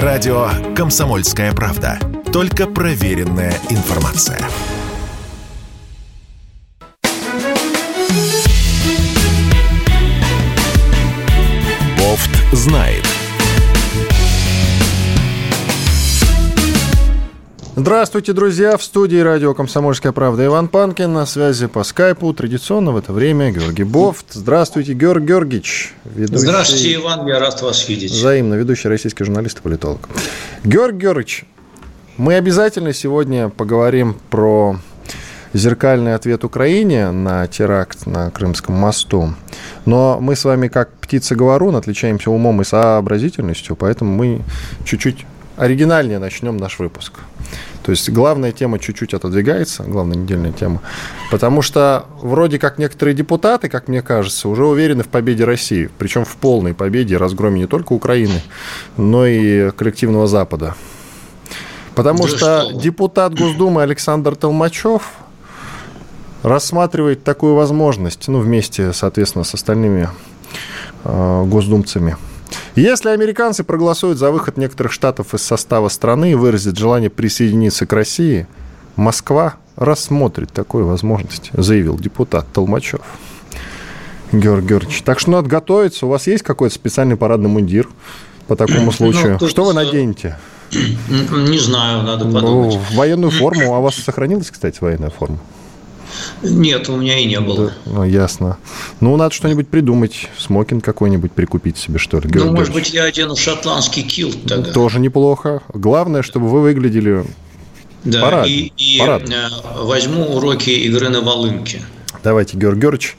Радио «Комсомольская правда». Только проверенная информация. Бофт знает. Здравствуйте, друзья! В студии радио «Комсомольская правда» Иван Панкин. На связи по скайпу. Традиционно в это время Георгий Бофт. Здравствуйте, Георг Георгиевич. Ведущий... Здравствуйте, Иван. Я рад вас видеть. Взаимно. Ведущий российский журналист и политолог. Георг Георгиевич, мы обязательно сегодня поговорим про зеркальный ответ Украине на теракт на Крымском мосту. Но мы с вами, как птица-говорун, отличаемся умом и сообразительностью, поэтому мы чуть-чуть оригинальнее начнем наш выпуск. То есть главная тема чуть-чуть отодвигается, главная недельная тема, потому что вроде как некоторые депутаты, как мне кажется, уже уверены в победе России, причем в полной победе и разгроме не только Украины, но и коллективного Запада. Потому да что, что депутат Госдумы Александр Толмачев рассматривает такую возможность, ну, вместе, соответственно, с остальными э, госдумцами – если американцы проголосуют за выход некоторых штатов из состава страны и выразят желание присоединиться к России, Москва рассмотрит такую возможность, заявил депутат Толмачев. Георгий Георгиевич. Так что надо готовиться. У вас есть какой-то специальный парадный мундир по такому ну, случаю? Ну, что вы наденете? Не знаю, надо ну, подумать. Ну, военную форму. А у вас сохранилась, кстати, военная форма? Нет, у меня и не было. Да, ну, ясно. Ну, надо что-нибудь придумать. Смокинг какой-нибудь прикупить себе, что ли. Ну, может быть, я одену шотландский килт тогда. Тоже неплохо. Главное, чтобы вы выглядели да, парадно. и, и парадно. Э, возьму уроки игры на волынке. Давайте, Георг Георгиевич.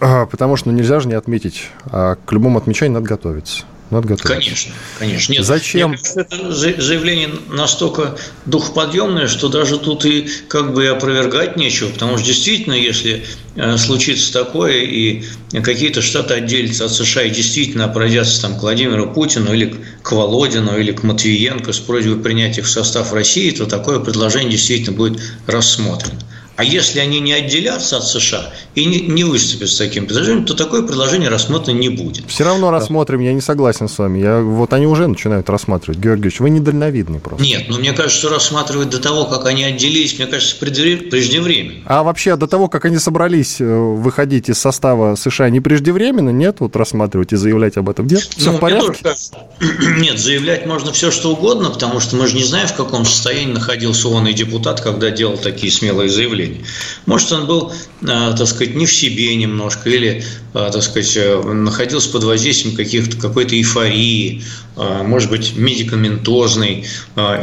А, потому что ну, нельзя же не отметить. А к любому отмечанию надо готовиться. Надо готовиться. Конечно, конечно. Нет, Зачем? Мне кажется, это заявление настолько духоподъемное, что даже тут и как бы опровергать нечего, потому что действительно, если э, случится такое, и какие-то штаты отделятся от США и действительно обратятся там, к Владимиру Путину или к Володину или к Матвиенко с просьбой принять их в состав России, то такое предложение действительно будет рассмотрено. А если они не отделятся от США и не, не выступят с таким предложением, то такое предложение рассмотрено не будет. Все равно рассмотрим, я не согласен с вами. Я, вот они уже начинают рассматривать. Георгиевич, вы недальновидный просто. Нет, ну мне кажется, что рассматривать до того, как они отделились, мне кажется, преждевременно. А вообще до того, как они собрались э, выходить из состава США, не преждевременно? Нет, вот рассматривать и заявлять об этом? Нет? Все ну, в порядке? Нет, заявлять можно все, что угодно, потому что мы же не знаем, в каком состоянии находился он и депутат, когда делал такие смелые заявления мышления. Может, он был, а, так сказать, не в себе немножко, или, а, так сказать, э, находился под воздействием каких-то, какой-то эйфории, может быть, медикаментозной,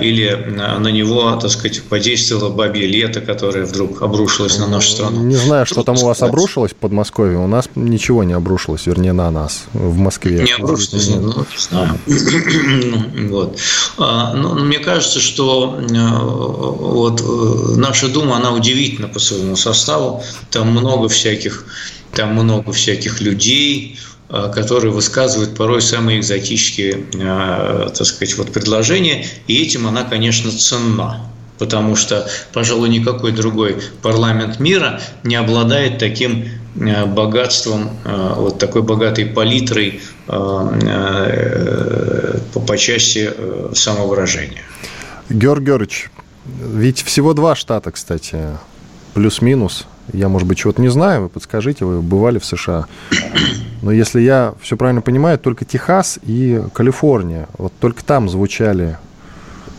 или на него, так сказать, подействовало бабье лето, которое вдруг обрушилось на нашу страну. Не знаю, что там у вас обрушилось в Подмосковье, у нас ничего не обрушилось, вернее, на нас в Москве. Не обрушилось, ну, не знаю. вот. Но мне кажется, что э, вот э, наша Дума, она удивительна удивительно по своему составу. Там много всяких, там много всяких людей, а, которые высказывают порой самые экзотические, а, так сказать, вот предложения, и этим она, конечно, ценна потому что, пожалуй, никакой другой парламент мира не обладает таким а, богатством, вот такой богатой палитрой по части э, самовыражения. Георг Георгиевич, ведь всего два штата, кстати, плюс-минус. Я, может быть, чего-то не знаю, вы подскажите, вы бывали в США. Но если я все правильно понимаю, только Техас и Калифорния. Вот только там звучали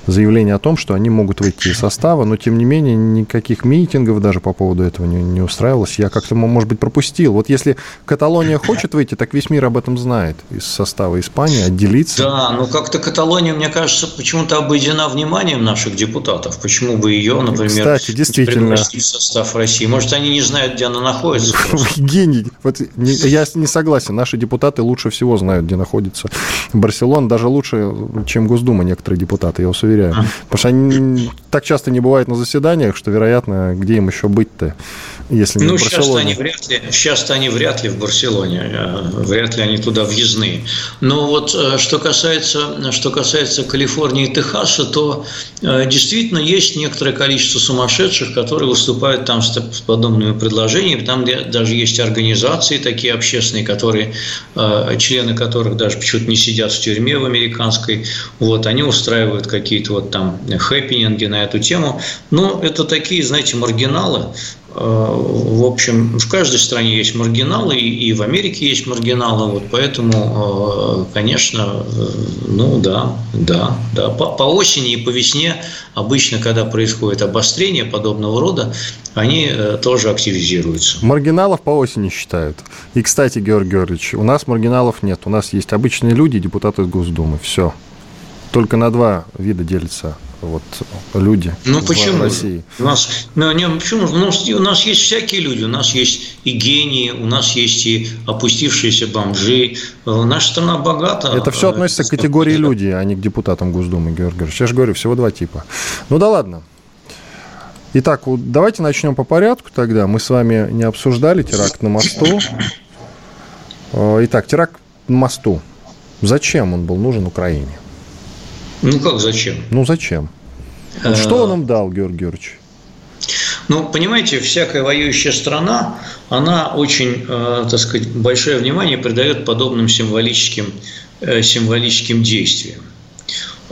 заявление о том, что они могут выйти из состава, но тем не менее никаких митингов даже по поводу этого не, не устраивалось. Я как-то, может быть, пропустил. Вот если Каталония хочет выйти, так весь мир об этом знает из состава Испании, отделиться. Да, но как-то Каталония, мне кажется, почему-то обойдена вниманием наших депутатов. Почему бы ее, например, Кстати, действительно. в состав России? Может, они не знают, где она находится? Гений. Вот я не согласен. Наши депутаты лучше всего знают, где находится Барселона, даже лучше, чем Госдума некоторые депутаты, я вас уверяю доверяю. Потому что они так часто не бывают на заседаниях, что, вероятно, где им еще быть-то, если не ну, в Барселоне. сейчас они вряд ли, сейчас они вряд ли в Барселоне, э, вряд ли они туда въездные. Но вот э, что касается, что касается Калифорнии и Техаса, то э, действительно есть некоторое количество сумасшедших, которые выступают там с подобными предложениями. Там даже есть организации такие общественные, которые, члены которых даже почему-то не сидят в тюрьме в американской. Вот, они устраивают какие-то вот там хэппининги на эту тему. Но это такие, знаете, маргиналы, Э, в общем, в каждой стране есть маргиналы, и в Америке есть маргиналы, вот поэтому, э, конечно, э, ну да, да, да. По, по осени и по весне обычно, когда происходит обострение подобного рода, они тоже активизируются. Маргиналов по осени считают. И, кстати, Георгий Георгиевич, у нас маргиналов нет. У нас есть обычные люди, депутаты Госдумы. Все. Только на два вида делится вот люди ну, в почему? России? У нас, ну, не, почему? У нас, у нас есть всякие люди, у нас есть и гении, у нас есть и опустившиеся бомжи. Наша страна богата. Это все относится к категории люди, а не к депутатам Госдумы, Георгий Георгиевич. Я же говорю, всего два типа. Ну да ладно. Итак, давайте начнем по порядку тогда. Мы с вами не обсуждали теракт на мосту. Э, итак, теракт на мосту. Зачем он был нужен Украине? Ну как зачем? Ну зачем? Вот что он нам дал, Георгий Георгиевич? Ну, понимаете, всякая воюющая страна, она очень, э, так сказать, большое внимание придает подобным символическим, э, символическим действиям.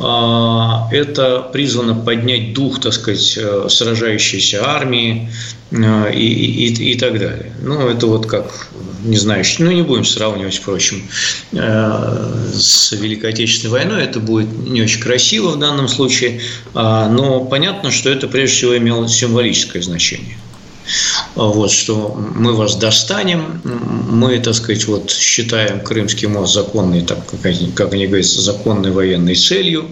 А, это призвано поднять дух, так сказать, э, сражающейся армии э, и, и, и так далее. Ну, это вот как, не знаю, ну, не будем сравнивать, впрочем, э, с Великой Отечественной войной. Это будет не очень красиво в данном случае, а, но понятно, что это прежде всего имело символическое значение вот, что мы вас достанем, мы, так сказать, вот считаем Крымский мост законной, так, как, они, как они говорят, законной военной целью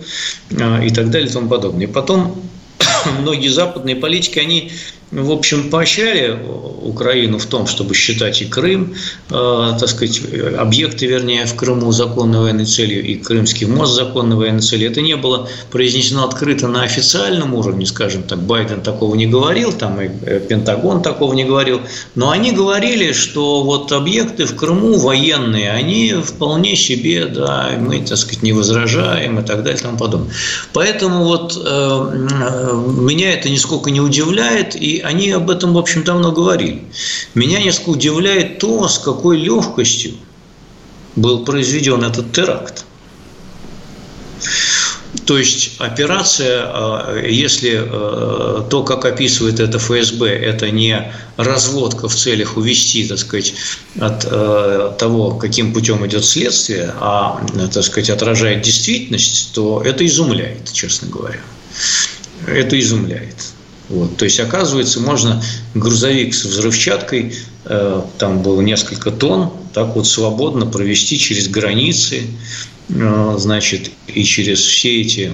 а, и так далее и тому подобное. Потом многие западные политики, они в общем, поощряли Украину в том, чтобы считать и Крым, э, так сказать, объекты, вернее, в Крыму законной военной целью, и Крымский мост законной военной целью. Это не было произнесено открыто на официальном уровне, скажем так, Байден такого не говорил, там и э, Пентагон такого не говорил, но они говорили, что вот объекты в Крыму военные, они вполне себе, да, мы, так сказать, не возражаем и так далее и тому подобное. Поэтому вот э, э меня это нисколько не удивляет, и они об этом, в общем, давно говорили. Меня несколько удивляет то, с какой легкостью был произведен этот теракт. То есть операция, а, если э, то, как описывает это ФСБ, это не разводка в целях увести, так сказать, от э, того, каким путем идет следствие, а, так сказать, отражает действительность, то это изумляет, честно говоря. Это изумляет. Вот. То есть, оказывается, можно грузовик с взрывчаткой, э, там было несколько тонн, так вот свободно провести через границы, э, значит, и через все эти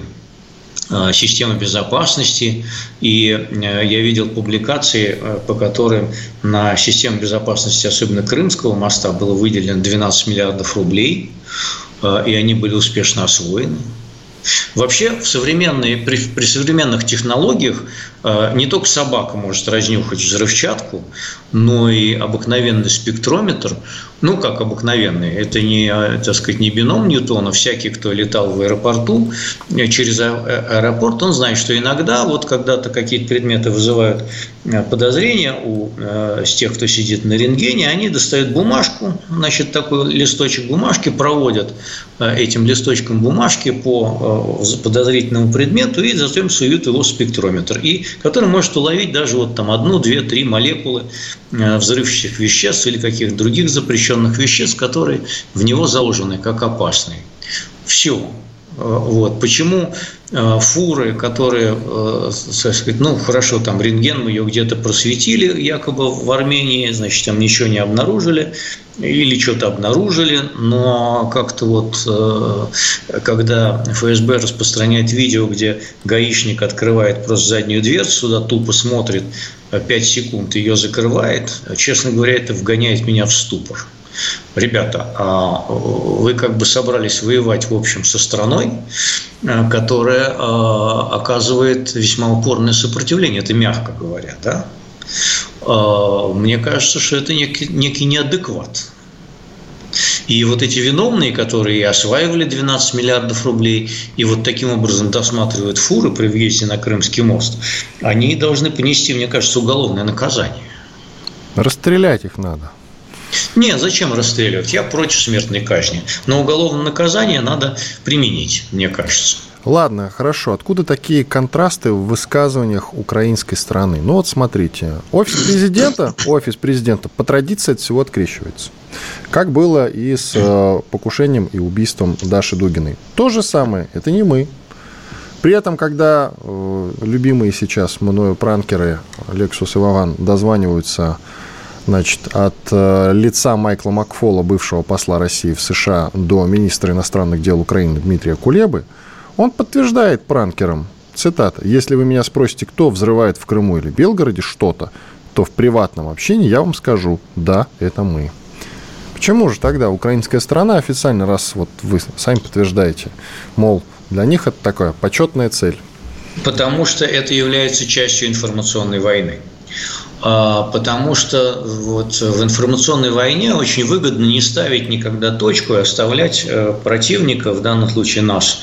э, системы безопасности. И э, я видел публикации, э, по которым на систему безопасности, особенно Крымского моста, было выделено 12 миллиардов рублей, э, и они были успешно освоены. Вообще в современные, при, при современных технологиях э, не только собака может разнюхать взрывчатку, но и обыкновенный спектрометр, ну как обыкновенный, это не, э, так сказать, не бином Ньютона, всякий, кто летал в аэропорту, э, через аэропорт, он знает, что иногда вот когда-то какие-то предметы вызывают подозрения у с тех, кто сидит на рентгене, они достают бумажку, значит, такой листочек бумажки, проводят этим листочком бумажки по подозрительному предмету и затем суют его в спектрометр, и который может уловить даже вот там одну, две, три молекулы э, взрывчатых веществ или каких-то других запрещенных веществ, которые в него заложены как опасные. Все. Э, вот. Почему э, фуры, которые, так сказать, ну, хорошо, там рентген мы ее где-то просветили, якобы в Армении, значит, там ничего не обнаружили, или что-то обнаружили, но как-то вот, э, когда ФСБ распространяет видео, где гаишник открывает просто заднюю дверцу, сюда тупо смотрит 5 секунд, ее закрывает, честно говоря, это вгоняет меня в ступор. Ребята, а вы как бы собрались воевать, в общем, со страной, э, которая э, оказывает весьма упорное сопротивление, это мягко говоря, да? Э, мне кажется, что это некий, некий неадекват. И вот эти виновные, которые осваивали 12 миллиардов рублей и вот таким образом досматривают фуры при въезде на Крымский мост, они должны понести, мне кажется, уголовное наказание. Расстрелять их надо. Нет, зачем расстреливать? Я против смертной казни. Но уголовное наказание надо применить, мне кажется. Ладно, хорошо. Откуда такие контрасты в высказываниях украинской страны? Ну вот смотрите, офис президента, офис президента по традиции от всего открещивается. Как было и с э, покушением и убийством Даши Дугиной. То же самое, это не мы. При этом, когда э, любимые сейчас мною пранкеры Лексус и Вован дозваниваются значит, от э, лица Майкла Макфола, бывшего посла России в США, до министра иностранных дел Украины Дмитрия Кулебы, он подтверждает пранкерам, цитата, «Если вы меня спросите, кто взрывает в Крыму или Белгороде что-то, то в приватном общении я вам скажу, да, это мы». Почему же тогда украинская страна официально, раз вот вы сами подтверждаете, мол, для них это такая почетная цель? Потому что это является частью информационной войны. А, потому что вот в информационной войне очень выгодно не ставить никогда точку и оставлять э, противника, в данном случае нас,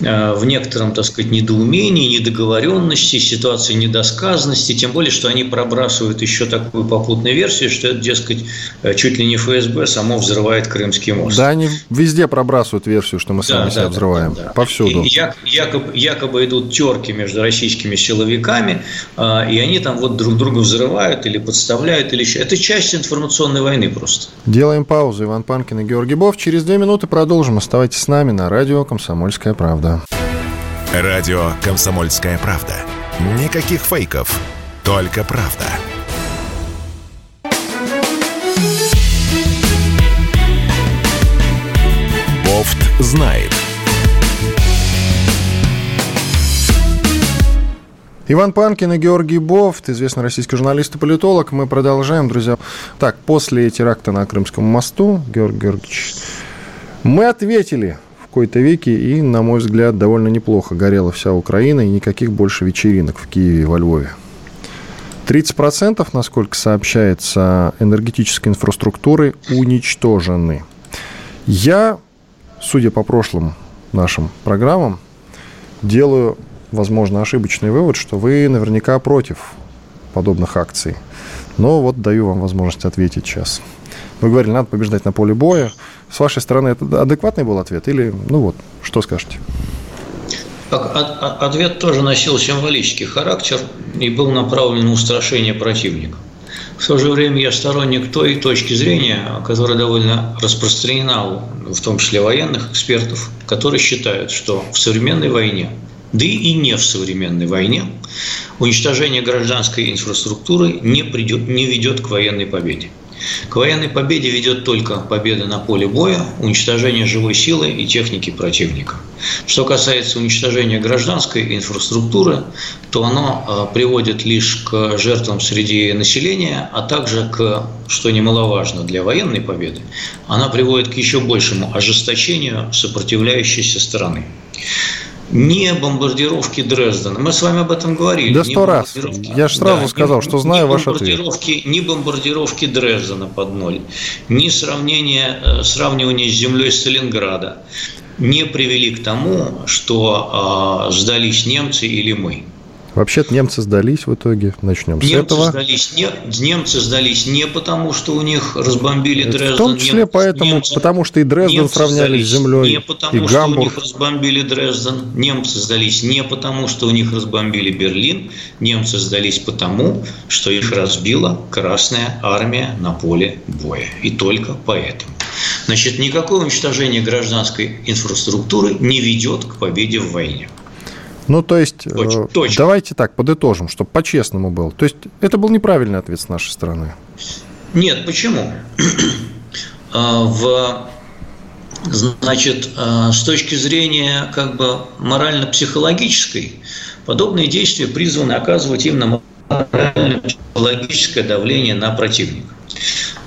э, в некотором, так сказать, недоумении, недоговоренности, ситуации недосказанности, тем более, что они пробрасывают еще такую попутную версию, что это, дескать, э, чуть ли не ФСБ само взрывает Крымский мост. Да, они везде пробрасывают версию, что мы сами да, себя да, взрываем, да, да. повсюду. И якобы, якобы идут терки между российскими силовиками, и они там вот друг друга взрывают скрывают или подставляют, или еще. Это часть информационной войны просто. Делаем паузу. Иван Панкин и Георгий Бов. Через две минуты продолжим. Оставайтесь с нами на радио «Комсомольская правда». Радио «Комсомольская правда». Никаких фейков, только правда. Бофт знает. Иван Панкин и Георгий Бофт, известный российский журналист и политолог. Мы продолжаем, друзья. Так, после теракта на Крымском мосту, Георгий Георгиевич, мы ответили в какой-то веке, и, на мой взгляд, довольно неплохо горела вся Украина, и никаких больше вечеринок в Киеве и во Львове. 30%, насколько сообщается, энергетической инфраструктуры уничтожены. Я, судя по прошлым нашим программам, делаю возможно, ошибочный вывод, что вы наверняка против подобных акций. Но вот даю вам возможность ответить сейчас. Вы говорили, надо побеждать на поле боя. С вашей стороны это адекватный был ответ? Или, ну вот, что скажете? Ответ тоже носил символический характер и был направлен на устрашение противника. В то же время я сторонник той точки зрения, которая довольно распространена, в том числе военных экспертов, которые считают, что в современной войне да и не в современной войне, уничтожение гражданской инфраструктуры не, придет, не ведет к военной победе. К военной победе ведет только победа на поле боя, уничтожение живой силы и техники противника. Что касается уничтожения гражданской инфраструктуры, то оно э, приводит лишь к жертвам среди населения, а также к, что немаловажно для военной победы, она приводит к еще большему ожесточению сопротивляющейся стороны не бомбардировки Дрездена. Мы с вами об этом говорили. Да сто раз. Я же сразу да, сказал, что знаю ваш ответ. Ни бомбардировки Дрездена под ноль, ни сравнение, э, сравнивание с землей Сталинграда не привели к тому, что э, сдались немцы или мы. Вообще-то немцы сдались в итоге. Начнем немцы с этого. Сдались не, немцы сдались не потому, что у них разбомбили Это Дрезден. В том числе немцы, поэтому, немцы, потому что и Дрезден сравняли с землей, не потому, и что Гамбург. у них разбомбили Дрезден. Немцы сдались не потому, что у них разбомбили Берлин. Немцы сдались потому, что их разбила Красная Армия на поле боя. И только поэтому. Значит, никакое уничтожение гражданской инфраструктуры не ведет к победе в войне. Ну, то есть, точно, э, давайте так, подытожим, чтобы по-честному было. То есть, это был неправильный ответ с нашей стороны. Нет, почему? А, в, значит, а, с точки зрения как бы морально-психологической, подобные действия призваны оказывать именно морально-психологическое давление на противника.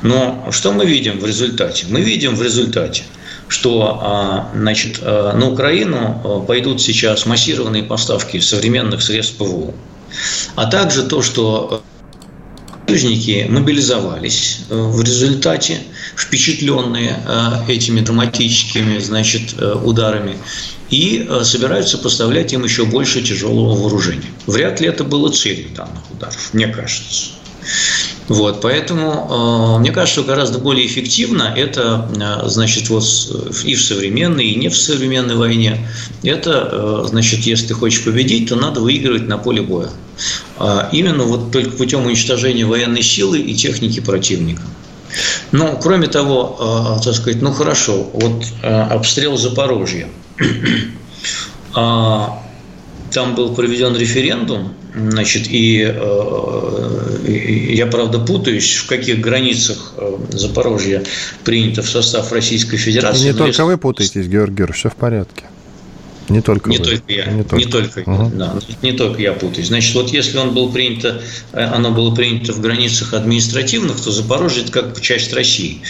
Но что мы видим в результате? Мы видим в результате, что а, значит, а, на Украину а, пойдут сейчас массированные поставки современных средств ПВО, а также то, что союзники мобилизовались в результате, впечатленные этими драматическими значит, ударами, и собираются поставлять им еще больше тяжелого вооружения. Вряд ли это было целью данных ударов, мне кажется. Вот, поэтому э, мне кажется, что гораздо более эффективно это, э, значит, вот и в современной, и не в современной войне. Это, э, значит, если ты хочешь победить, то надо выигрывать на поле боя. А именно вот только путем уничтожения военной силы и техники противника. Ну, кроме того, э, так сказать, ну хорошо, вот э, обстрел Запорожья. Там был проведен референдум, значит, и, э, и я, правда, путаюсь, в каких границах э, Запорожья принято в состав Российской Федерации. И не только если... вы путаетесь, Георгий Георгиевич, все в порядке. Не только не вы. только я, не только, не только, угу. да, не только я путаюсь. Значит, вот если он был принято, э, оно было принято в границах административных, то Запорожье это как бы часть России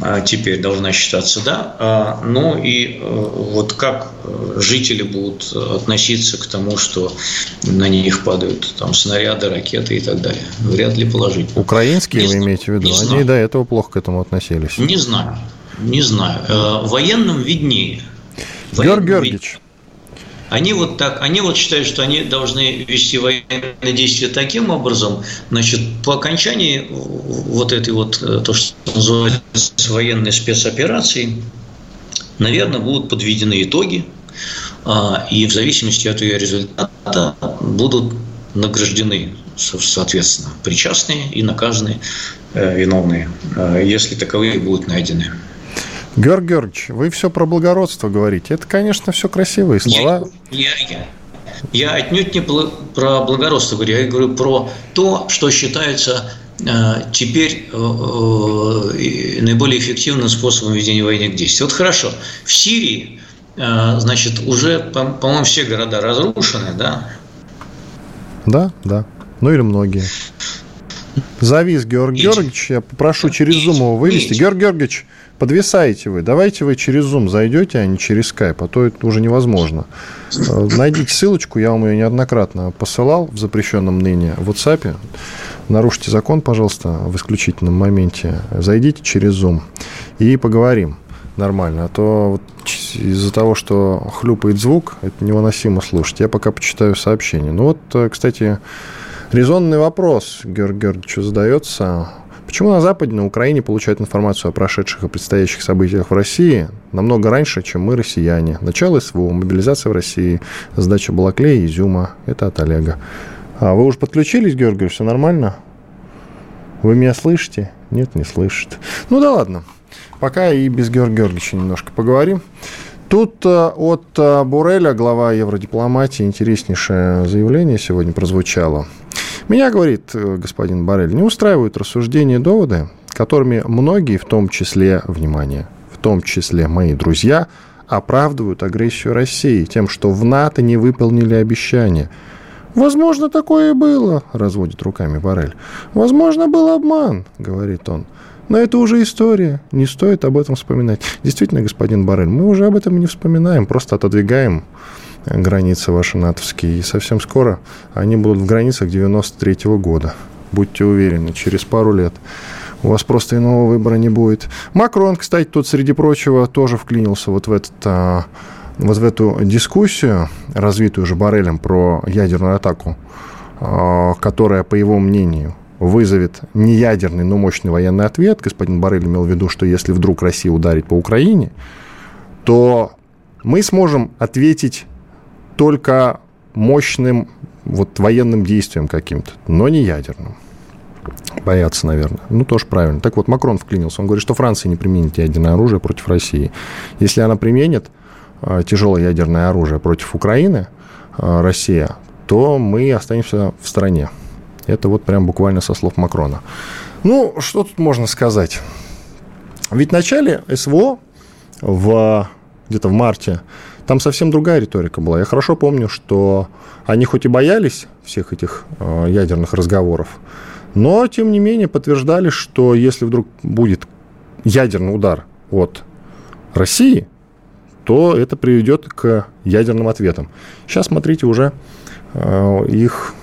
а теперь должна считаться, да. Ну и э, вот как э, жители будут относиться к тому, что на них падают там снаряды, ракеты и так далее, вряд ли положительно. Украинские не вы имеете в виду? Они знаю. до этого плохо к этому относились. Не знаю, не знаю. Военным виднее. Георгий Георгиевич, они вот так, они вот считают, что они должны вести военные действия таким образом, значит, по окончании вот этой вот, э, то, что называется военной спецоперации, наверное, будут подведены итоги, а, и в зависимости от ее результата будут награждены, соответственно, причастные и наказаны э, виновные, э, если таковые будут найдены. Георгий Георгиевич, вы все про благородство говорите. Это, конечно, все красивые слова. Я, я, я отнюдь не про благородство говорю, я говорю про то, что считается э, теперь э, э, наиболее эффективным способом ведения военных действий. Вот хорошо, в Сирии, значит, уже, по-моему, все города разрушены, да? Да, да. Ну или многие. Завис Георгий Георгиевич, я попрошу через Zoom его вывести. Георгий Георгиевич, подвисаете вы. Давайте вы через Zoom зайдете, а не через Skype, а то это уже невозможно. Э, найдите ссылочку, я вам ее неоднократно посылал в запрещенном ныне в WhatsApp. Нарушите закон, пожалуйста, в исключительном моменте. Зайдите через Zoom и поговорим нормально. А то вот из-за того, что хлюпает звук, это невыносимо слушать. Я пока почитаю сообщение. Ну вот, э, кстати, резонный вопрос Георгий Георгиевичу задается. Почему на Западе, на Украине получают информацию о прошедших и предстоящих событиях в России намного раньше, чем мы, россияне? Начало СВО, мобилизация в России, сдача Балаклея Изюма. Это от Олега. А вы уже подключились, Георгий? Все нормально? Вы меня слышите? Нет, не слышит. Ну да ладно. Пока и без Георгия Георгиевича немножко поговорим. Тут э, от э, Буреля, глава евродипломатии, интереснейшее заявление сегодня прозвучало. Меня, говорит э, господин Барель, не устраивают рассуждения и доводы, которыми многие, в том числе, внимание, в том числе мои друзья, оправдывают агрессию России тем, что в НАТО не выполнили обещания. Возможно, такое и было, разводит руками Барель. Возможно, был обман, говорит он. Но это уже история, не стоит об этом вспоминать. Действительно, господин Барель, мы уже об этом не вспоминаем, просто отодвигаем границы ваши натовские. И совсем скоро они будут в границах 93 -го года. Будьте уверены, через пару лет. У вас просто иного выбора не будет. Макрон, кстати, тут, среди прочего, тоже вклинился вот в этот а, вот в эту дискуссию, развитую уже Барелем про ядерную атаку, а, которая, по его мнению, вызовет не ядерный, но мощный военный ответ. Господин Барель имел в виду, что если вдруг Россия ударит по Украине, то мы сможем ответить только мощным вот военным действием каким-то, но не ядерным. Боятся, наверное. Ну, тоже правильно. Так вот, Макрон вклинился. Он говорит, что Франция не применит ядерное оружие против России. Если она применит э, тяжелое ядерное оружие против Украины, э, Россия, то мы останемся в стране. Это вот прям буквально со слов Макрона. Ну, что тут можно сказать? Ведь в начале СВО в, где-то в марте там совсем другая риторика была. Я хорошо помню, что они хоть и боялись всех этих э, ядерных разговоров, Но, тем не менее, подтверждали, что если вдруг будет ядерный удар от России, то это приведет к ядерным ответам. Сейчас, смотрите, уже э, их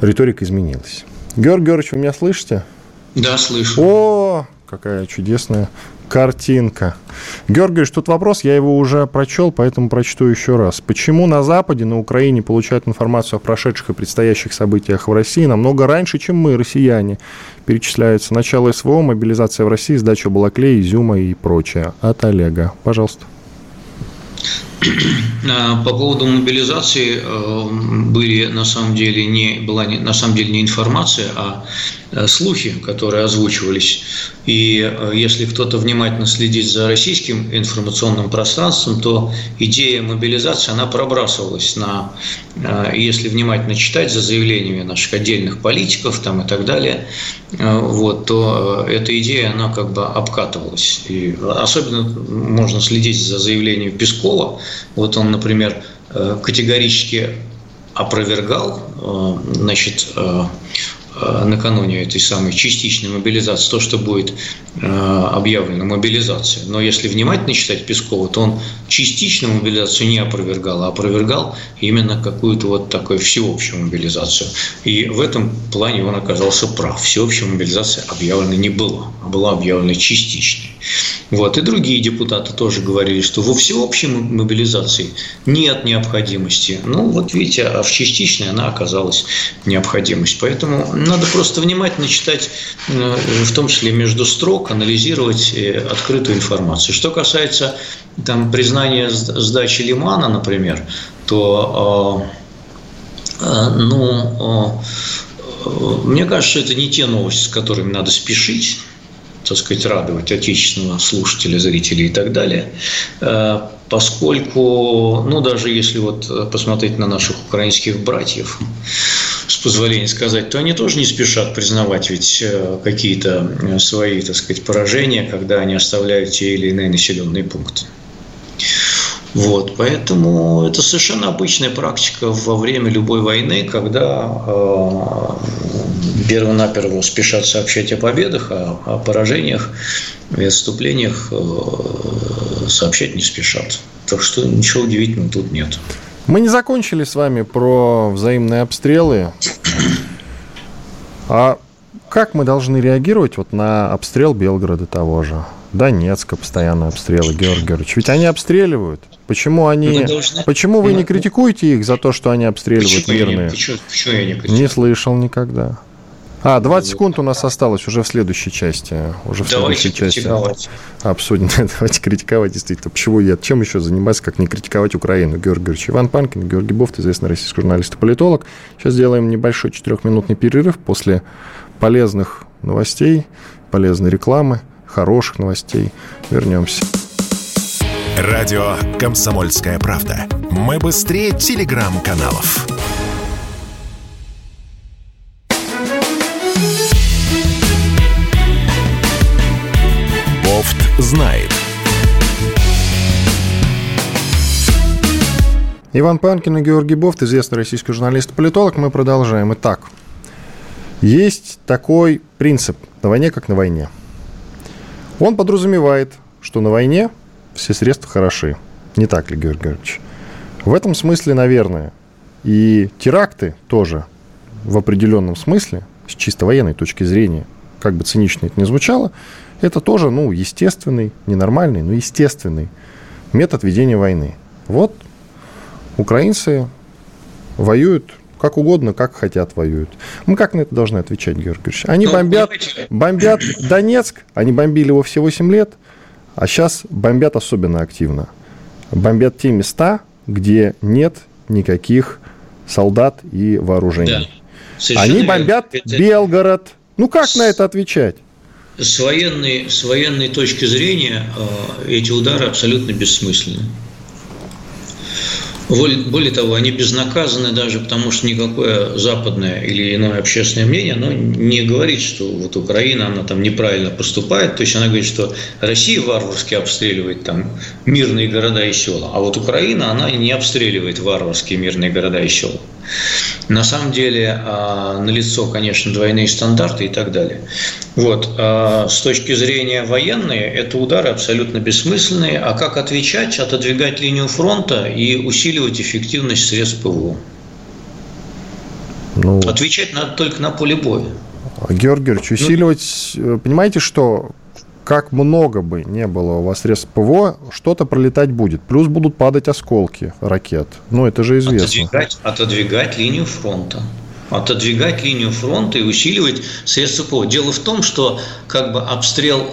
риторика изменилась. Георгий Георгиевич, вы меня слышите? Да, слышу. О, какая чудесная картинка. Георгий, тут вопрос, я его уже прочел, поэтому прочту еще раз. Почему на Западе, на Украине получают информацию о прошедших и предстоящих событиях в России намного раньше, чем мы, россияне? Перечисляется начало СВО, мобилизация в России, сдача Балаклея, Изюма и прочее. От Олега. Пожалуйста. А, по поводу мобилизации э, были на самом деле не была на самом деле не информация, а Э, слухи, которые озвучивались. И э, если кто-то внимательно следит за российским информационным пространством, то идея мобилизации, она пробрасывалась на, э, если внимательно читать за заявлениями наших отдельных политиков там и так далее, вот, то эта идея, она как бы обкатывалась. И особенно можно следить за заявлением Пескова. Вот он, например, категорически опровергал значит, Э, накануне этой самой частичной мобилизации, то, что будет э, объявлена мобилизация. Но если внимательно читать Пескова, то он частичную мобилизацию не опровергал, а опровергал именно какую-то вот такую всеобщую мобилизацию. И в этом плане он оказался прав. Всеобщая мобилизация объявлена не была, а была объявлена частичной. Вот. И другие депутаты тоже говорили, что во всеобщей мобилизации нет необходимости. Ну, вот видите, а в частичной она оказалась необходимость. Поэтому надо просто внимательно читать, э, в том числе между строк, анализировать э, открытую информацию. Что касается там, признания сдачи Лимана, например, то э, ну, мне кажется, это не те новости, с которыми надо спешить так сказать, радовать отечественного слушателя, зрителей и так далее, поскольку, ну, даже если вот посмотреть на наших украинских братьев, с позволения сказать, то они тоже не спешат признавать ведь э, какие-то э, свои, так сказать, поражения, когда они оставляют те или иные населенные пункты. Вот, поэтому это совершенно обычная практика во время любой войны, когда э, перво-наперво спешат сообщать о победах, а о поражениях и отступлениях э, сообщать не спешат. Так что ничего удивительного тут нет. Мы не закончили с вами про взаимные обстрелы. А как мы должны реагировать вот на обстрел Белгорода того же? Донецка постоянно обстрелы, Георгий Георгиевич. Ведь они обстреливают. Почему они... Вы должны... Почему вы не критикуете их за то, что они обстреливают почему мирные? Я не... Почему, почему я не критикую? Не слышал никогда. А, 20 секунд у нас осталось уже в следующей части. Уже в Давайте следующей части обсудим. Давайте критиковать, действительно. Почему я? Чем еще заниматься, как не критиковать Украину? Георгий Георгиевич Иван Панкин, Георгий Бофт, известный российский журналист и политолог. Сейчас сделаем небольшой четырехминутный перерыв после полезных новостей, полезной рекламы, хороших новостей. Вернемся. Радио «Комсомольская правда». Мы быстрее телеграм-каналов. Бофт знает. Иван Панкин и Георгий Бофт, известный российский журналист и политолог. Мы продолжаем. Итак, есть такой принцип «на войне как на войне». Он подразумевает, что на войне все средства хороши. Не так ли, Георгий Георгиевич? В этом смысле, наверное, и теракты тоже в определенном смысле, с чисто военной точки зрения, как бы цинично это ни звучало, это тоже, ну, естественный, ненормальный, но естественный метод ведения войны. Вот украинцы воюют как угодно, как хотят воюют. Мы как на это должны отвечать, Георгий Георгиевич? Они бомбят, бомбят Донецк, они бомбили его все 8 лет, а сейчас бомбят особенно активно. Бомбят те места, где нет никаких солдат и вооружений. Да, они бомбят верно. Белгород. Ну как на это отвечать? С военной, с военной точки зрения э, эти удары абсолютно бессмысленны. Более того, они безнаказаны даже потому, что никакое западное или иное общественное мнение оно не говорит, что вот Украина, она там неправильно поступает. То есть она говорит, что Россия варварски обстреливает там мирные города и села, а вот Украина, она не обстреливает варварские мирные города и села. На самом деле налицо, конечно, двойные стандарты и так далее. Вот. С точки зрения военной, это удары абсолютно бессмысленные. А как отвечать? Отодвигать линию фронта и усиливать эффективность средств ПВО. Ну, Отвечать надо только на поле боя. Георгий Георгиевич, усиливать, ну, понимаете, что как много бы не было у вас средств ПВО, что-то пролетать будет. Плюс будут падать осколки ракет. Ну, это же известно. Отодвигать, отодвигать линию фронта. Отодвигать линию фронта и усиливать средства ПВО. Дело в том, что как бы обстрел,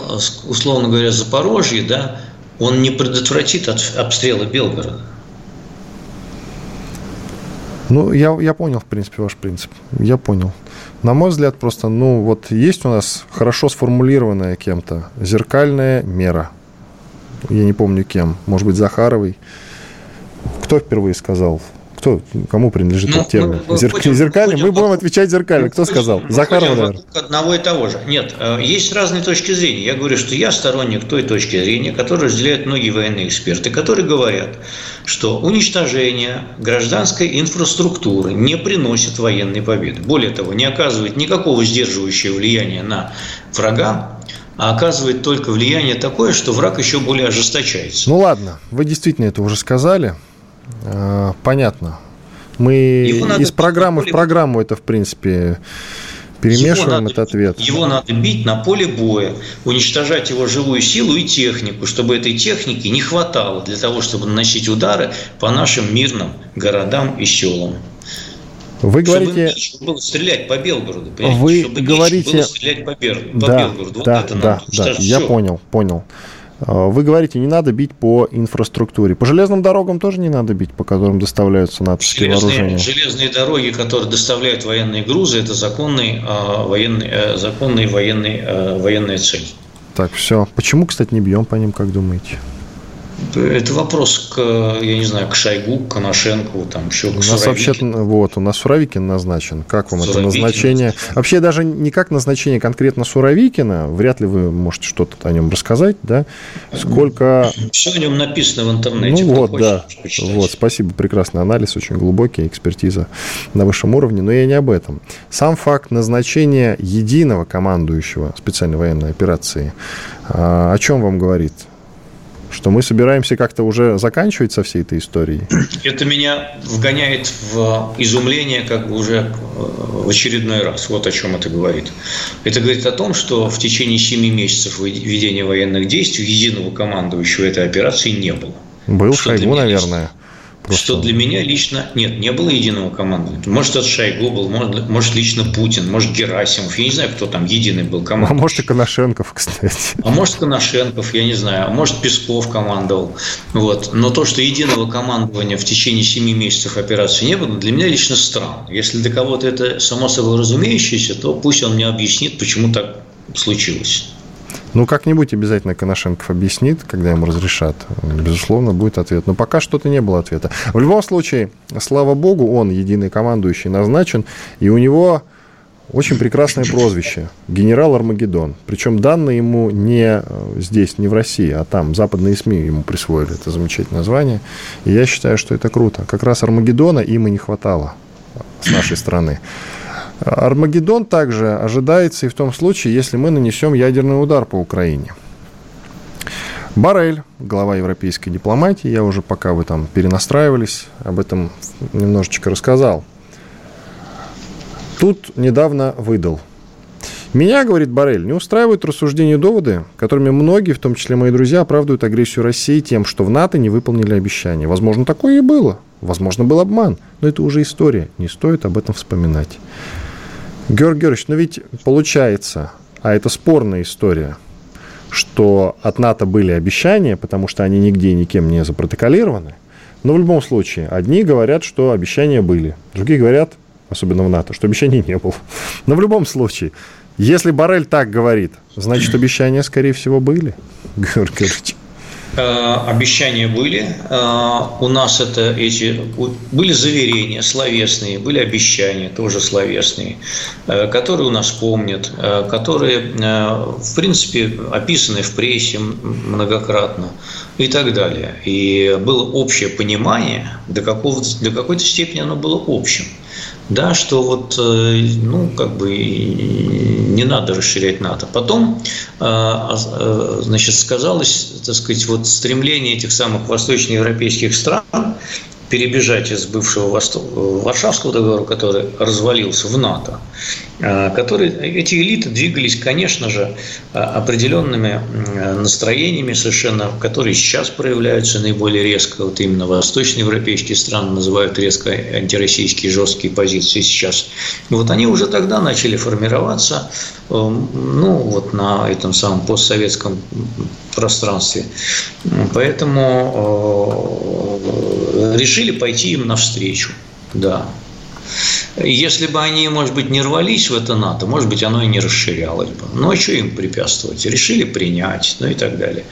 условно говоря, Запорожья, да, он не предотвратит от обстрела Белгорода. Ну, я, я понял, в принципе, ваш принцип. Я понял. На мой взгляд, просто, ну, вот есть у нас хорошо сформулированная кем-то зеркальная мера. Я не помню кем. Может быть, Захаровой. Кто впервые сказал? Кто, кому принадлежит ну, этот термин? Мы, Зер... будем, зеркальный? Будем, мы будем отвечать зеркально. Кто сказал? Захарова, наверное. одного и того же. Нет, э, есть разные точки зрения. Я говорю, что я сторонник той точки зрения, которую разделяют многие военные эксперты, которые говорят, что уничтожение гражданской инфраструктуры не приносит военной победы. Более того, не оказывает никакого сдерживающего влияния на врага, а оказывает только влияние такое, что враг еще более ожесточается. Ну ладно, вы действительно это уже сказали. А, понятно. Мы из программы в программу это, в принципе, перемешиваем его этот ответ. Его надо бить на поле боя, уничтожать его живую силу и технику, чтобы этой техники не хватало для того, чтобы наносить удары по нашим мирным городам и селам. Вы говорите... Чтобы было стрелять по Белгороду, Вы чтобы говорите... было стрелять по, Бер... да, по Белгороду. Да, вот это да, да, я все. понял, понял. А, вы говорите, не надо бить по инфраструктуре. По железным дорогам тоже не надо бить, по которым доставляются натовские железные, вооружения. Железные дороги, которые доставляют военные грузы, это законный, э, военный, э, законный военный, э, военная цель. Так, все. Почему, кстати, не бьем по ним, как думаете? Это вопрос к, я не знаю, к Шойгу, к Коношенко, там еще к У нас вообще, вот, у нас Суровикин назначен. Как вам Суровикин это назначение? Назначен. Вообще даже не как назначение конкретно Суровикина, вряд ли вы можете что-то о нем рассказать, да? Сколько... Все о нем написано в интернете. Ну вот, да. Вот, спасибо, прекрасный анализ, очень глубокий, экспертиза на высшем уровне, но я не об этом. Сам факт назначения единого командующего специальной военной операции, а, о чем вам говорит? Что мы собираемся как-то уже заканчивать со всей этой историей? Это меня вгоняет в изумление как бы уже э, в очередной раз. Вот о чем это говорит. Это говорит о том, что в течение семи месяцев ведения военных действий единого командующего этой операции не было. Был Шойгу, наверное. Просто... Что для меня лично нет, не было единого командования. Может, это Шойгу был, может, может, лично Путин, может, Герасимов. Я не знаю, кто там единый был командовал. А может, и Коношенков, кстати. А может, Коношенков, я не знаю. А может, Песков командовал. Вот. Но то, что единого командования в течение семи месяцев операции не было, для меня лично странно. Если для кого-то это само собой разумеющееся, то пусть он мне объяснит, почему так случилось. Ну, как-нибудь обязательно Коношенков объяснит, когда ему разрешат. Безусловно, будет ответ. Но пока что-то не было ответа. В любом случае, слава богу, он, единый командующий, назначен, и у него очень прекрасное прозвище – генерал Армагеддон. Причем данные ему не э, здесь, не в России, а там, западные СМИ ему присвоили это замечательное название. И я считаю, что это круто. Как раз Армагеддона им и не хватало с нашей страны. Армагеддон также ожидается и в том случае, если мы нанесем ядерный удар по Украине. Барель, глава европейской дипломатии, я уже пока вы там перенастраивались, об этом немножечко рассказал. Тут недавно выдал. Меня, говорит Барель, не устраивают рассуждения и доводы, которыми многие, в том числе мои друзья, оправдывают агрессию России тем, что в НАТО не выполнили обещания. Возможно, такое и было. Возможно, был обман. Но это уже история. Не стоит об этом вспоминать. Георгий Георгиевич, но ведь получается, а это спорная история, что от НАТО были обещания, потому что они нигде никем не запротоколированы. Но в любом случае, одни говорят, что обещания были, другие говорят, особенно в НАТО, что обещаний не было. Но в любом случае, если Барель так говорит, значит, обещания, скорее всего, были, Георгий Георгиевич. Э, обещания были. Э, у нас это эти были заверения словесные, были обещания тоже словесные, э, которые у нас помнят, которые, в принципе, описаны в прессе многократно. и так далее. И было общее понимание, до, какого, до какой-то степени оно было общим. Да, что вот, э, ну, как бы не надо расширять НАТО. Потом, э, значит, сказалось, так сказать, вот стремление этих самых восточноевропейских стран перебежать из бывшего Варшавского договора, который развалился в НАТО, а, которые, эти элиты двигались, конечно же, а, определенными настроениями совершенно, которые сейчас проявляются наиболее резко. Вот именно восточноевропейские страны называют резко антироссийские жесткие позиции сейчас. Вот они уже тогда начали формироваться, эм, ну, вот на этом самом постсоветском пространстве. Поэтому э, решили пойти им навстречу. Да. Если бы они, может быть, не рвались в это НАТО, может быть, оно и не расширялось бы. Ну, а что им препятствовать? Решили принять, ну и так далее.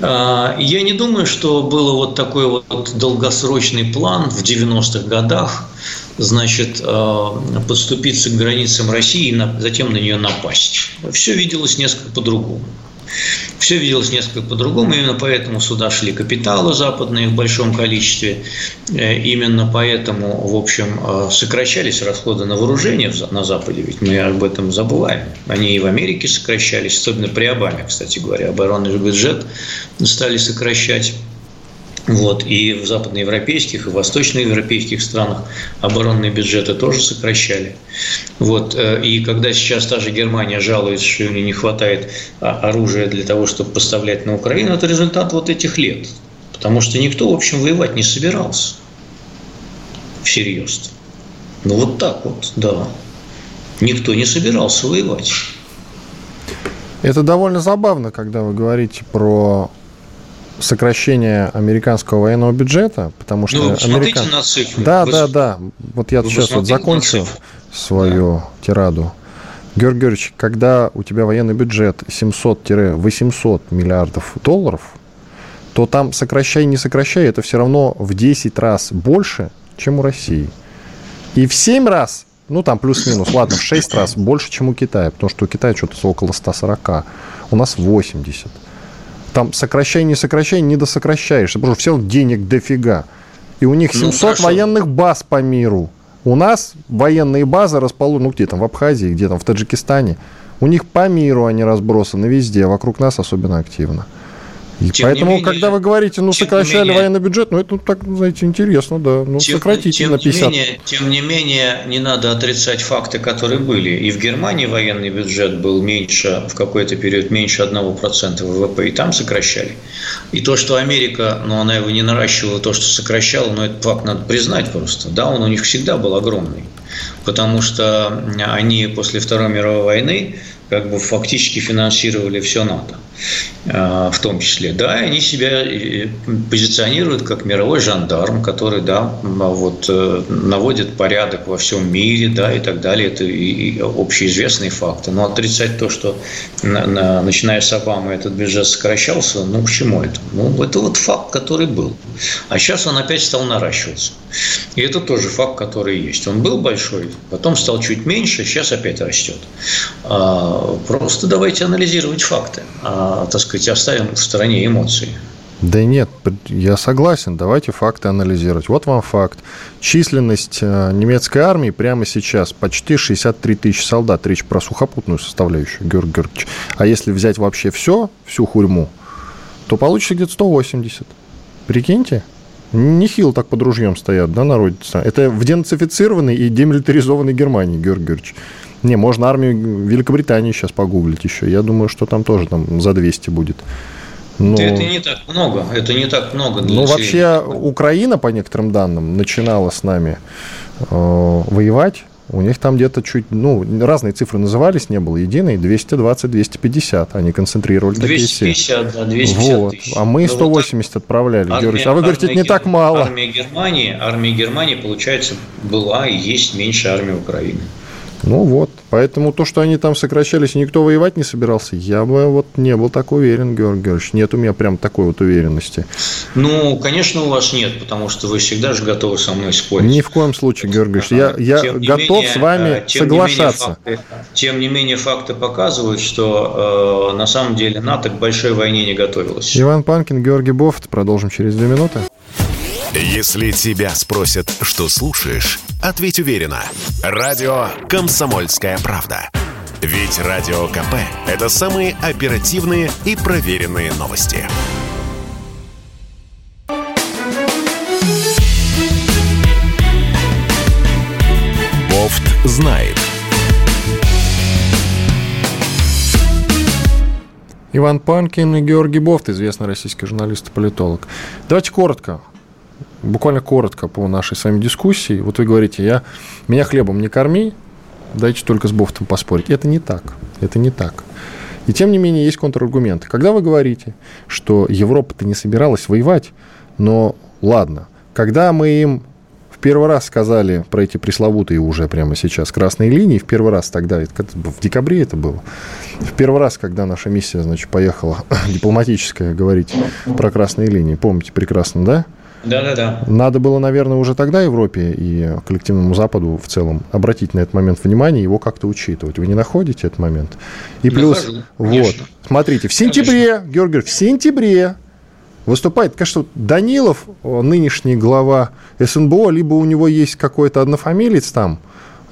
А, я не думаю, что был вот такой вот долгосрочный план в 90-х годах, значит, а, подступиться к границам России и затем на нее напасть. Все виделось несколько по-другому. Все виделось несколько по-другому, именно поэтому сюда шли капиталы западные в большом количестве, э, именно поэтому, в общем, э, сокращались расходы на вооружение на Западе, ведь мы об этом забываем. Они и в Америке сокращались, особенно при Обаме, кстати говоря, оборонный бюджет стали сокращать вот, и в западноевропейских, и в восточноевропейских странах оборонные бюджеты тоже сокращали. Вот, э, и когда сейчас та же Германия жалуется, что у нее не хватает а, оружия для того, чтобы поставлять на Украину, это результат вот этих лет. Потому что никто, в общем, воевать не собирался всерьез. Ну вот так вот, да. Никто не собирался воевать. Это довольно забавно, когда вы говорите про сокращение американского военного бюджета, потому что... Ну, Америка... на цифры. Да, вы... да, да. Вот я вы сейчас вот закончу свою да. тираду. Георгий Георгиевич, когда у тебя военный бюджет 700-800 миллиардов долларов, то там сокращай, не сокращай, это все равно в 10 раз больше, чем у России. И в 7 раз, ну там плюс-минус, ладно, в 6 раз больше, чем у Китая, потому что у Китая что-то около 140, у нас 80 там сокращай, не сокращай, не досокращаешь. Потому что все равно денег дофига. И у них 700 ну, военных баз по миру. У нас военные базы расположены, ну где там, в Абхазии, где там, в Таджикистане. У них по миру они разбросаны везде, вокруг нас особенно активно. И тем поэтому, менее, когда вы говорите, ну, сокращали менее, военный бюджет, ну, это, так, знаете, интересно, да. Ну, тем, сократите тем на 50. Не менее, тем не менее, не надо отрицать факты, которые были. И в Германии военный бюджет был меньше, в какой-то период, меньше 1% ВВП, и там сокращали. И то, что Америка, ну, она его не наращивала, то, что сокращала, ну, этот факт надо признать просто. Да, он у них всегда был огромный. Потому что они после Второй мировой войны как бы фактически финансировали все НАТО. Э, в том числе, да, они себя позиционируют как мировой жандарм, который, да, вот э, наводит порядок во всем мире, да, и так далее. Это и общеизвестные факты. Но отрицать то, что начиная с Обамы этот бюджет сокращался, ну, к чему это? Ну, это вот факт, который был. А сейчас он опять стал наращиваться. И это тоже факт, который есть. Он был большой, потом стал чуть меньше, сейчас опять растет. Просто давайте анализировать факты. А, так сказать, оставим в стороне эмоции. Да нет, я согласен. Давайте факты анализировать. Вот вам факт. Численность э, немецкой армии прямо сейчас почти 63 тысячи солдат. Речь про сухопутную составляющую, Георгий Георгиевич. А если взять вообще все, всю хурьму, то получится где-то 180. Прикиньте. Нехило так под ружьем стоят, да, народе. Это в денацифицированной и демилитаризованной Германии, Георгий Георгиевич. Не, можно армию Великобритании сейчас погуглить еще. Я думаю, что там тоже там за 200 будет. Но... Это не так много. Это не так много. Ну, вообще, Украина, по некоторым данным, начинала с нами э, воевать. У них там где-то чуть, ну, разные цифры назывались, не было единой, 220-250. Они концентрировали 250, такие да, 250 вот. Тысяч. А мы 180 вот отправляли. Армия, Георгий, а вы говорите, это не так мало. Армия Германии, армия Германии, получается, была и есть меньше армии Украины. Ну вот, поэтому то, что они там сокращались, никто воевать не собирался, я бы вот не был так уверен, Георгий Георгиевич. Нет у меня прям такой вот уверенности. Ну, конечно, у вас нет, потому что вы всегда же готовы со мной спорить. Ни в коем случае, Георгий Георгиевич. Я, я готов менее, с вами э, тем соглашаться. Не менее, факты, тем не менее, факты показывают, что э, на самом деле НАТО к большой войне не готовилось. Иван Панкин, Георгий Бофт. Продолжим через две минуты. Если тебя спросят, что слушаешь, ответь уверенно. Радио «Комсомольская правда». Ведь Радио КП – это самые оперативные и проверенные новости. Бофт знает. Иван Панкин и Георгий Бофт, известный российский журналист и политолог. Давайте коротко буквально коротко по нашей с вами дискуссии. Вот вы говорите, я, меня хлебом не корми, дайте только с Бофтом поспорить. Это не так. Это не так. И тем не менее есть контраргументы. Когда вы говорите, что Европа-то не собиралась воевать, но ладно, когда мы им в первый раз сказали про эти пресловутые уже прямо сейчас красные линии, в первый раз тогда, в декабре это было, в первый раз, когда наша миссия, значит, поехала дипломатическая говорить про красные линии, помните прекрасно, да? Да, да, да. Надо было, наверное, уже тогда Европе и коллективному Западу в целом обратить на этот момент внимание, его как-то учитывать. Вы не находите этот момент? И плюс, Нахожу, вот, смотрите, в сентябре, конечно. Георгий, в сентябре выступает, конечно, Данилов, нынешний глава СНБО, либо у него есть какой-то однофамилец там,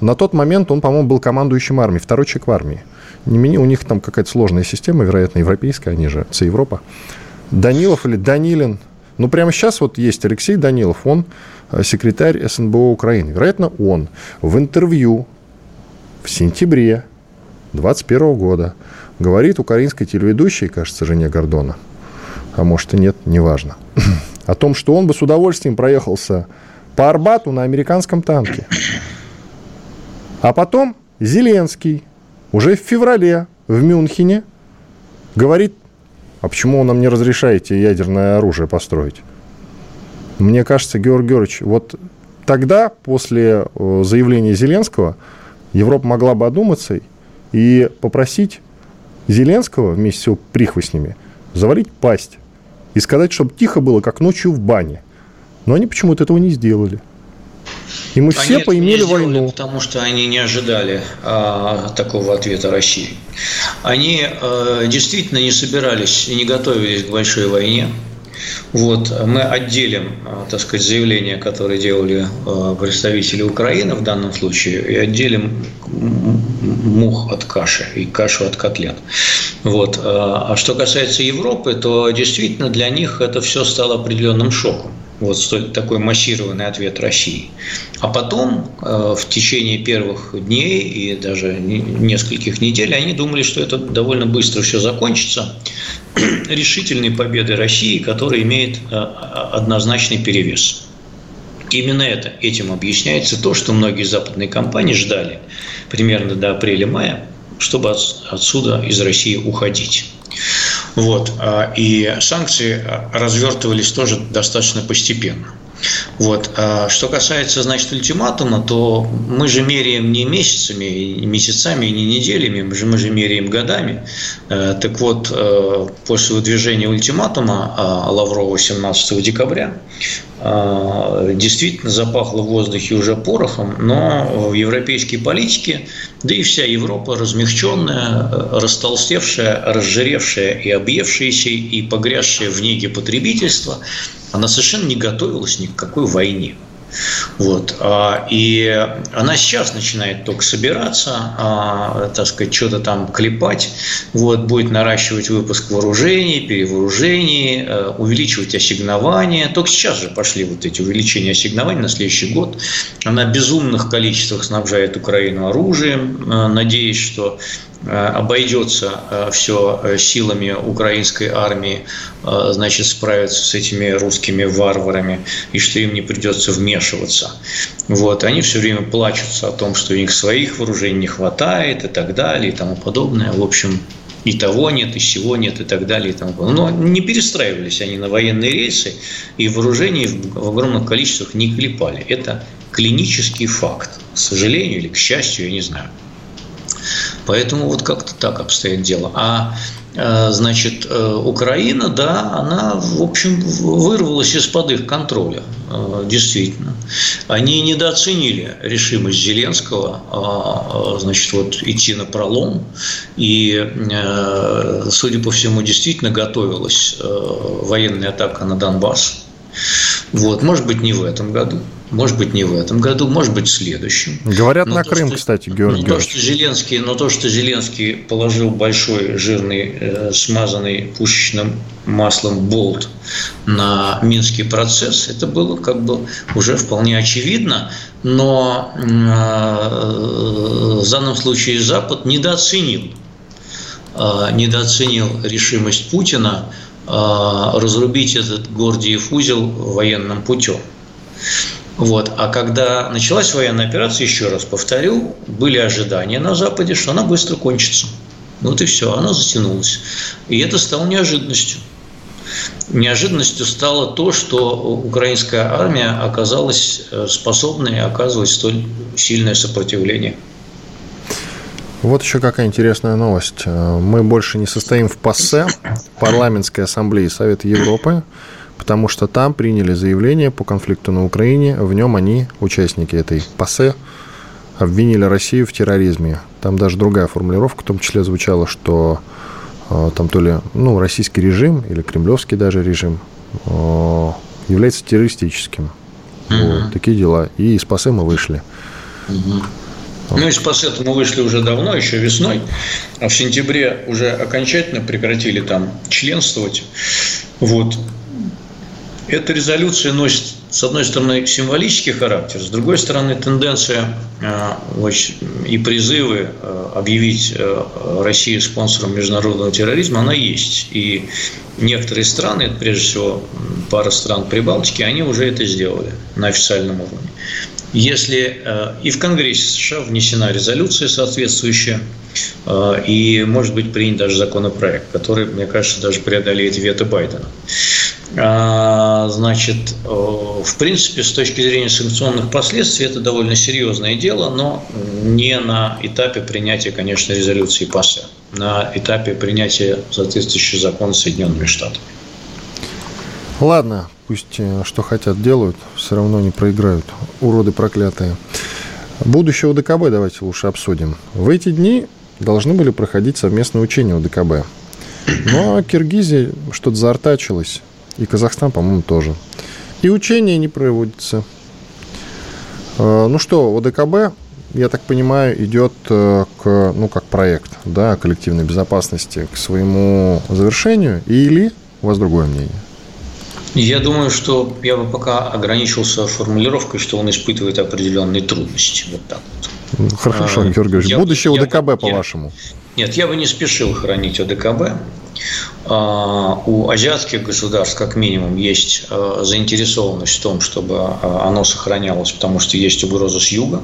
на тот момент он, по-моему, был командующим армией, второй человек в армии. Не, у них там какая-то сложная система, вероятно, европейская, они же, це Европа. Данилов или Данилин – ну, прямо сейчас вот есть Алексей Данилов, он э, секретарь СНБО Украины. Вероятно, он в интервью в сентябре 2021 года говорит украинской телеведущей, кажется, жене Гордона, а может и нет, неважно, о том, что он бы с удовольствием проехался по Арбату на американском танке. А потом Зеленский уже в феврале в Мюнхене говорит а почему вы нам не разрешаете ядерное оружие построить? Мне кажется, Георгий Георгиевич, вот тогда, после э, заявления Зеленского, Европа могла бы одуматься и попросить Зеленского вместе с его прихвостнями заварить пасть и сказать, чтобы тихо было, как ночью в бане. Но они почему-то этого не сделали. И мы все они поимели войну. Потому что они не ожидали а, такого ответа России. Они а, действительно не собирались и не готовились к большой войне. Вот, мы отделим, а, так сказать, заявления, которые делали а, представители Украины в данном случае, и отделим мух от каши и кашу от котлет. Вот. А что касается Европы, то действительно для них это все стало определенным шоком вот такой массированный ответ России. А потом, э, в течение первых дней и даже нескольких недель, они думали, что это довольно быстро все закончится решительной победой России, которая имеет э, однозначный перевес. Именно это, этим объясняется то, что многие западные компании ждали примерно до апреля-мая, чтобы отсюда из России уходить. Вот. А, и санкции а, развертывались тоже достаточно постепенно. Вот. А что касается, значит, ультиматума, то мы же меряем не месяцами, не месяцами, не неделями, мы же, мы же меряем годами. Э, так вот, э, после выдвижения ультиматума Лаврова 17 декабря действительно запахло в воздухе уже порохом, но в европейской политике, да и вся Европа размягченная, растолстевшая, разжиревшая и объевшаяся, и погрязшая в неге потребительства, она совершенно не готовилась ни к какой войне. Вот. А, и она сейчас начинает только собираться, а, так сказать, что-то там клепать, вот, будет наращивать выпуск вооружений, перевооружений, э, увеличивать ассигнования. Только сейчас же пошли вот эти увеличения ассигнований на следующий год. Она в безумных количествах снабжает Украину оружием, э, надеясь, что обойдется э, все э, силами украинской армии, значит, справиться с этими русскими варварами, и что им не придется вмешиваться. Вот. Они все время плачутся о том, что у них своих вооружений не хватает и так далее и тому подобное. В общем, И того нет, и всего нет, и так далее. И тому. Но не перестраивались они на военные рейсы, и вооружение в огромных количествах не клепали. Это клинический факт. К сожалению или к счастью, я не знаю. Поэтому вот как-то так обстоит дело. А Э, значит, э, Украина, да, она, в общем, вырвалась из-под их контроля, э, действительно. Они недооценили решимость Зеленского, значит, вот идти на пролом, и, судя по всему, действительно готовилась военная атака на Донбасс. Вот, может быть, не в этом году, может быть, не в этом году, может быть, в следующем. Говорят но на то, Крым, что, кстати, Георгий но то, что Зеленский, Но то, что Зеленский положил большой, жирный, э, смазанный пушечным маслом болт на Минский процесс, это было как бы уже вполне очевидно, но э, в данном случае Запад недооценил э, недооценил решимость Путина разрубить этот Гордиев узел военным путем. Вот. А когда началась военная операция, еще раз повторю, были ожидания на Западе, что она быстро кончится. Вот и все, она затянулась. И это стало неожиданностью. Неожиданностью стало то, что украинская армия оказалась э, способной оказывать столь сильное сопротивление. Вот еще какая интересная новость. Э, мы больше не состоим в ПАСЕ, парламентской ассамблее Совета Европы потому что там приняли заявление по конфликту на Украине. В нем они, участники этой ПАСЕ, обвинили Россию в терроризме. Там даже другая формулировка в том числе звучала, что э, там то ли ну, российский режим или кремлевский даже режим э, является террористическим. Uh-huh. Вот, такие дела. И из ПАСЕ мы вышли. Uh-huh. Ну, из ПАСЕТа мы вышли уже давно, еще весной, а в сентябре уже окончательно прекратили там членствовать. Вот. Эта резолюция носит, с одной стороны, символический характер, с другой стороны, тенденция э, и призывы э, объявить э, Россию спонсором международного терроризма, она есть. И некоторые страны, прежде всего пара стран Прибалтики, они уже это сделали на официальном уровне. Если и в Конгрессе США внесена резолюция соответствующая, и может быть принят даже законопроект, который, мне кажется, даже преодолеет вето Байдена. А, значит, э, в принципе, с точки зрения санкционных последствий, это довольно серьезное дело, но не на этапе принятия, конечно, резолюции ПАСЕ, на этапе принятия соответствующего закона Соединенными Штатами. Ладно, пусть э, что хотят делают, все равно не проиграют. Уроды проклятые. Будущее УДКБ давайте лучше обсудим. В эти дни должны были проходить совместные учения УДКБ. Но Киргизия что-то заортачилась. И Казахстан, по-моему, тоже. И учения не проводятся. Э, ну что, ОДКБ, я так понимаю, идет э, к, ну, как проект, да, коллективной безопасности к своему завершению, или у вас другое мнение? Я думаю, что я бы пока ограничился формулировкой, что он испытывает определенные трудности. Вот так вот. Хорошо, а, Георгий Георгиевич. Будущее ОДКБ, по-вашему? Нет, я бы не спешил хранить ОДКБ. А, у азиатских государств, как минимум, есть а, заинтересованность в том, чтобы а, оно сохранялось, потому что есть угроза с юга,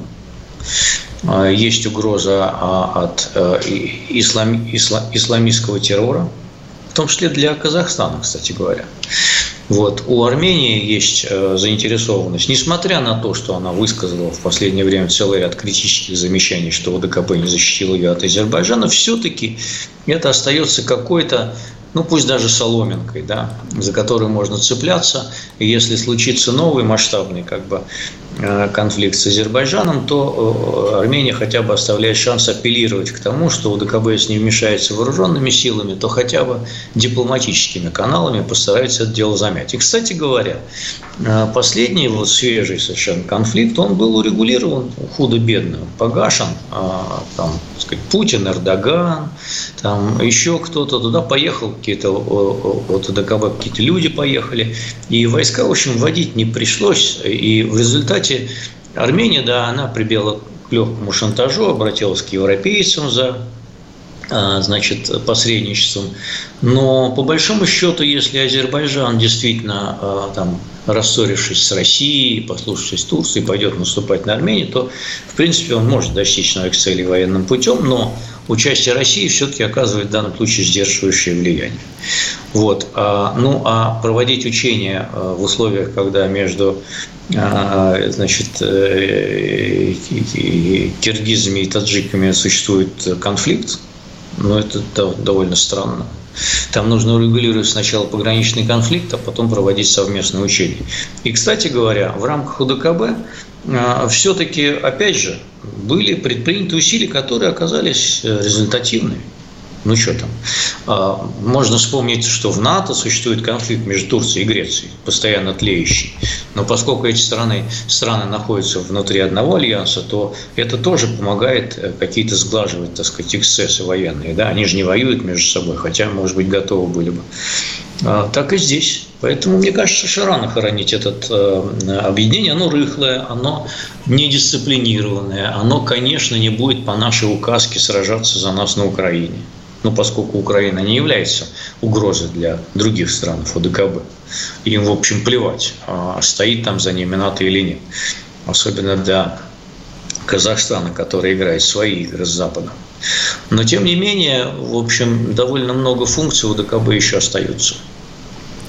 есть угроза от э, ислам, исламистского террора, в том числе для Казахстана, кстати говоря. Вот. У Армении есть э, заинтересованность, несмотря на то, что она высказала в последнее время целый ряд критических замечаний, что ОДКБ не защитил ее от Азербайджана, все-таки это остается какой-то ну пусть даже соломинкой, да, за которую можно цепляться. И если случится новый масштабный как бы, конфликт с Азербайджаном, то э, Армения хотя бы оставляет шанс апеллировать к тому, что УДКБ, если не вмешается вооруженными силами, то хотя бы дипломатическими каналами постарается это дело замять. И, кстати говоря, э, последний вот свежий совершенно конфликт, он был урегулирован худо-бедно, погашен, там, сказать, Путин, Эрдоган, там еще кто-то. Туда поехал какие-то от ДКБ какие-то люди поехали, и войска, в общем, вводить не пришлось, и в результате Армения, да, она прибила к легкому шантажу, обратилась к европейцам за а, значит, посредничеством. Но по большому счету, если Азербайджан действительно а, там рассорившись с Россией, послушавшись Турции, пойдет наступать на Армению, то, в принципе, он может достичь новых целей военным путем, но участие России все-таки оказывает в данном случае сдерживающее влияние. Вот. А, ну, а проводить учения а, в условиях, когда между а, значит, э, киргизами и таджиками существует конфликт, ну, это довольно странно. Там нужно урегулировать сначала пограничный конфликт, а потом проводить совместные учения. И, кстати говоря, в рамках УДКБ а, все-таки, опять же, были предприняты усилия, которые оказались э, результативными. Ну что там? А, можно вспомнить, что в НАТО существует конфликт между Турцией и Грецией, постоянно тлеющий. Но поскольку эти страны, страны находятся внутри одного альянса, то это тоже помогает э, какие-то сглаживать, так сказать, эксцессы военные. Да? Они же не воюют между собой, хотя, может быть, готовы были бы. А, так и здесь. Поэтому, мне кажется, что рано хоронить это э, объединение. Оно рыхлое, оно недисциплинированное, оно, конечно, не будет по нашей указке сражаться за нас на Украине ну, поскольку Украина не является угрозой для других стран ФОДКБ. Им, в общем, плевать, а стоит там за ними НАТО или нет. Особенно для Казахстана, который играет свои игры с Западом. Но, тем не менее, в общем, довольно много функций у ДКБ еще остаются.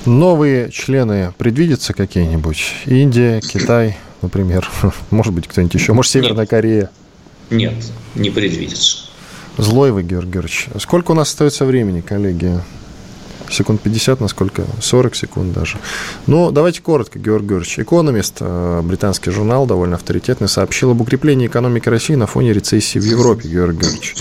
Новые члены предвидятся какие-нибудь? Индия, Китай, например? Может быть, кто-нибудь еще? Может, Северная Нет. Корея? Нет, не предвидится. Злой вы, Георгий Георгиевич. Сколько у нас остается времени, коллеги? Секунд 50, насколько? 40 секунд даже. Ну, давайте коротко, Георгий Георгиевич. Экономист, э, британский журнал, довольно авторитетный, сообщил об укреплении экономики России на фоне рецессии в Европе, Георгий Георгиевич.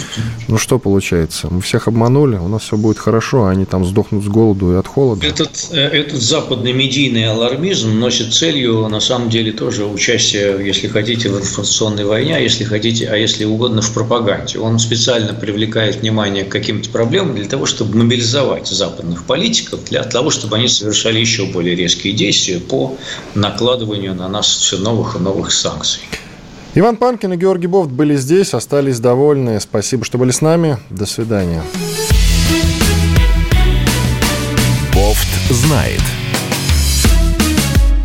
Ну, что получается? Мы всех обманули, у нас все будет хорошо, а они там сдохнут с голоду и от холода. Этот, э, этот западный медийный алармизм носит целью, на самом деле, тоже участие, если хотите, в информационной войне, а если хотите, а если угодно, в пропаганде. Он специально привлекает внимание к каким-то проблемам для того, чтобы мобилизовать западных западных политиков для того, чтобы они совершали еще более резкие действия по накладыванию на нас все новых и новых санкций. Иван Панкин и Георгий Бофт были здесь, остались довольны. Спасибо, что были с нами. До свидания. Бофт знает.